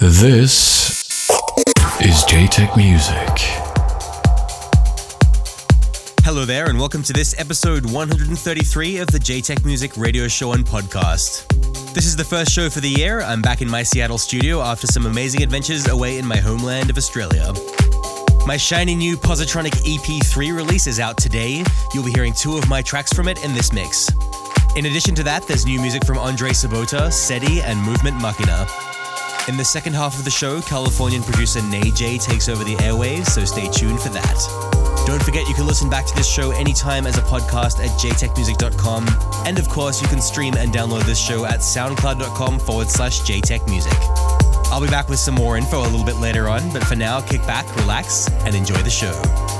This is JTech Music. Hello there, and welcome to this episode 133 of the JTech Music radio show and podcast. This is the first show for the year. I'm back in my Seattle studio after some amazing adventures away in my homeland of Australia. My shiny new Positronic EP3 release is out today. You'll be hearing two of my tracks from it in this mix. In addition to that, there's new music from Andre Sobota, Seti, and Movement Machina. In the second half of the show, Californian producer Nay takes over the airwaves, so stay tuned for that. Don't forget you can listen back to this show anytime as a podcast at jtechmusic.com. And of course, you can stream and download this show at soundcloud.com forward slash jtechmusic. I'll be back with some more info a little bit later on, but for now, kick back, relax, and enjoy the show.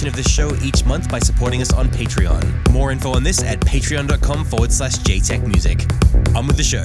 Edition of the show each month by supporting us on Patreon. More info on this at patreon.com forward slash JTech Music. On with the show.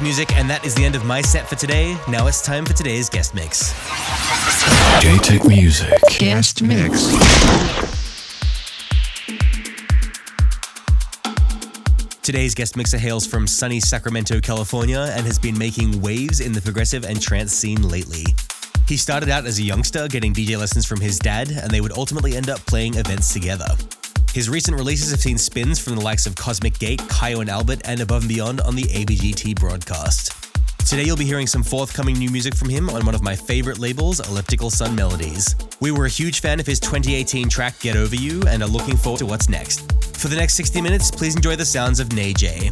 This Music, and that is the end of my set for today. Now it's time for today's guest mix. JTech Music. Guest mix. Today's guest mixer hails from sunny Sacramento, California, and has been making waves in the progressive and trance scene lately. He started out as a youngster getting DJ lessons from his dad, and they would ultimately end up playing events together. His recent releases have seen spins from the likes of Cosmic Gate, Kyau and Albert, and Above and Beyond on the ABGT broadcast. Today you'll be hearing some forthcoming new music from him on one of my favorite labels, Elliptical Sun Melodies. We were a huge fan of his 2018 track Get Over You and are looking forward to what's next. For the next 60 minutes, please enjoy the sounds of Nay J.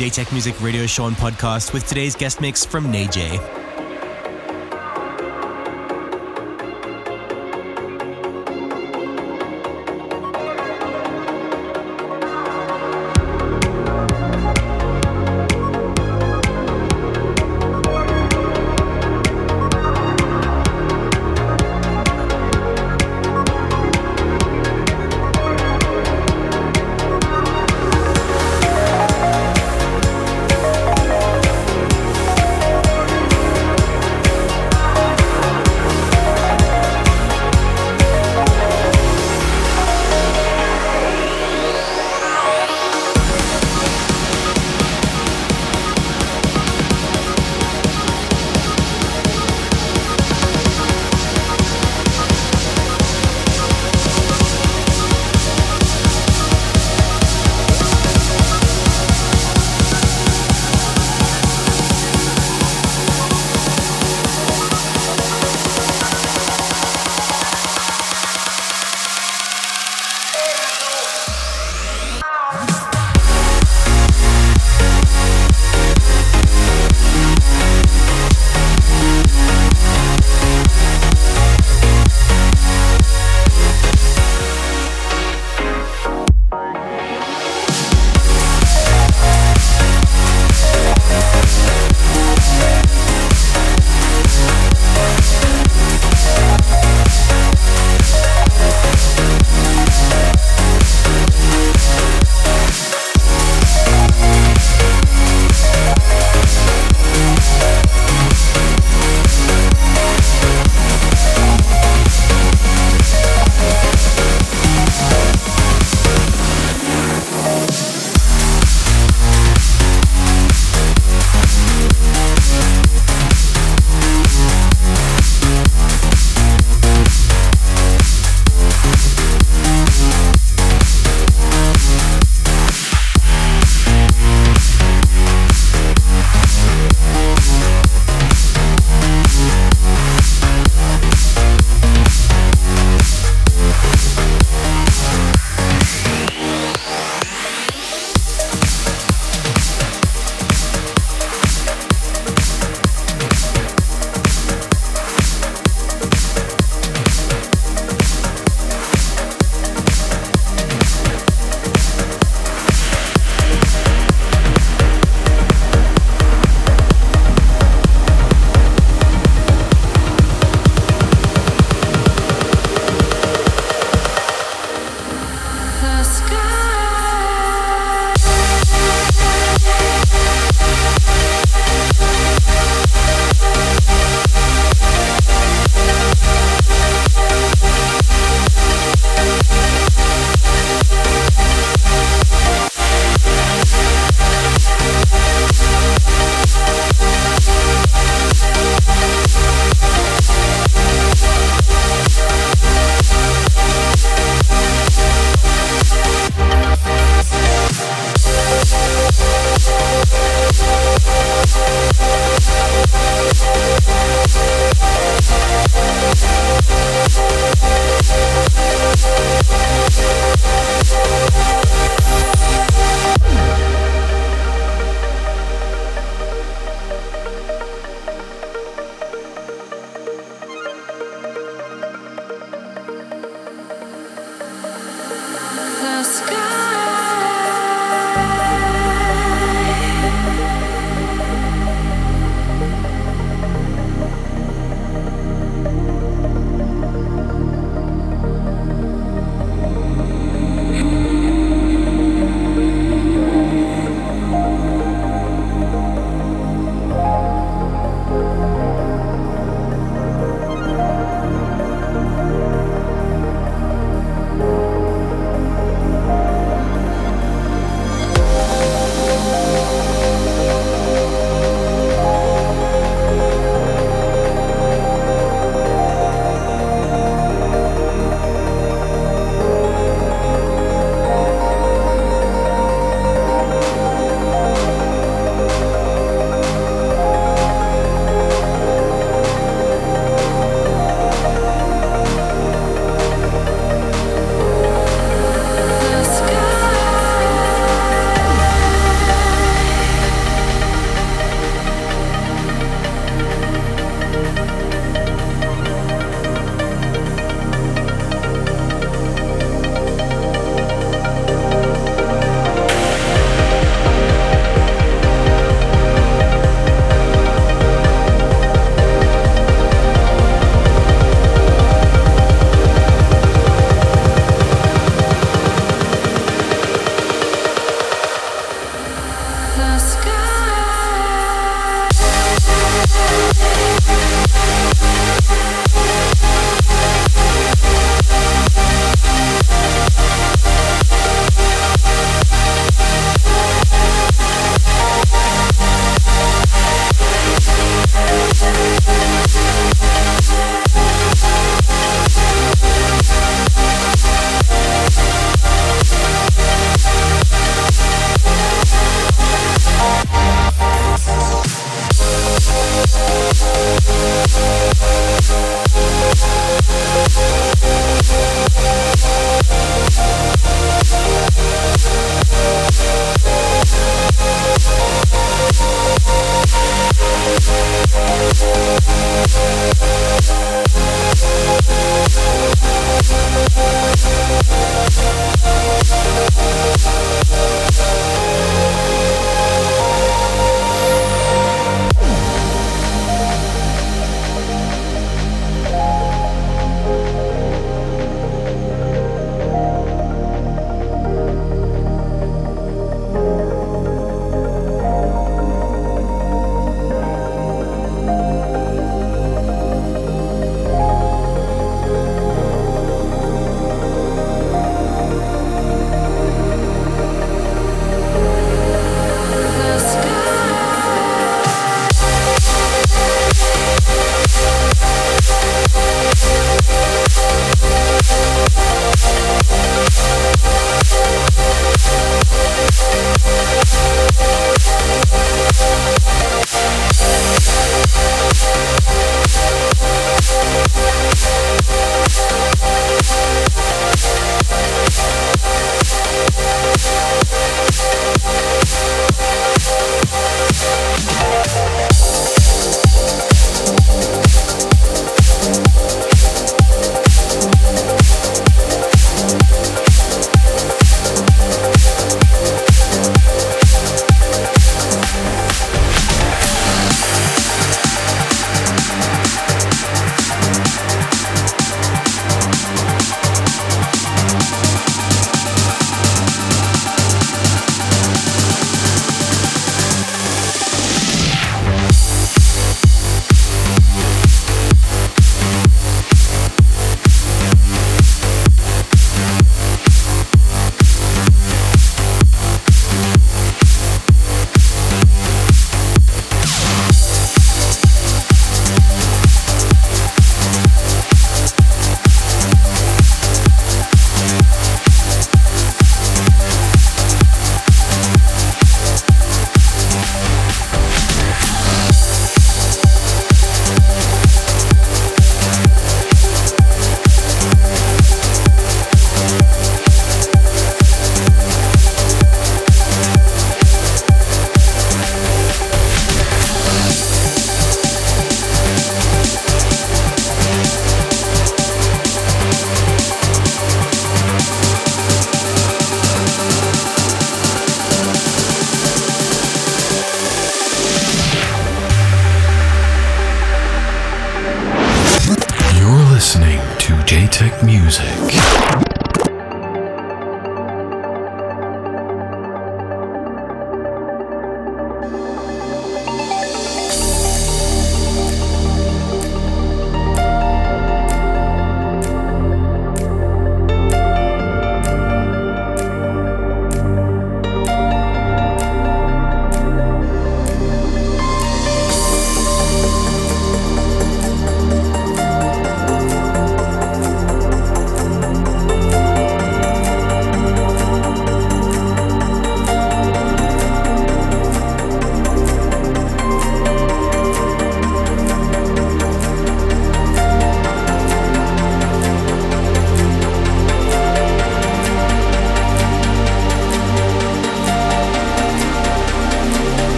JTech Music Radio Show and podcast with today's guest mix from NAJ.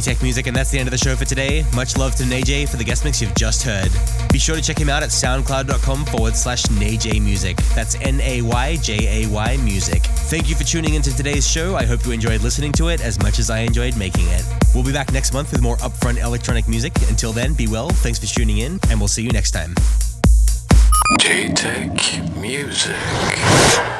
JTech Music, and that's the end of the show for today. Much love to Nayjay for the guest mix you've just heard. Be sure to check him out at soundcloud.com forward slash Nayjay Music. That's N A Y J A Y Music. Thank you for tuning into today's show. I hope you enjoyed listening to it as much as I enjoyed making it. We'll be back next month with more upfront electronic music. Until then, be well, thanks for tuning in, and we'll see you next time. JTech Music.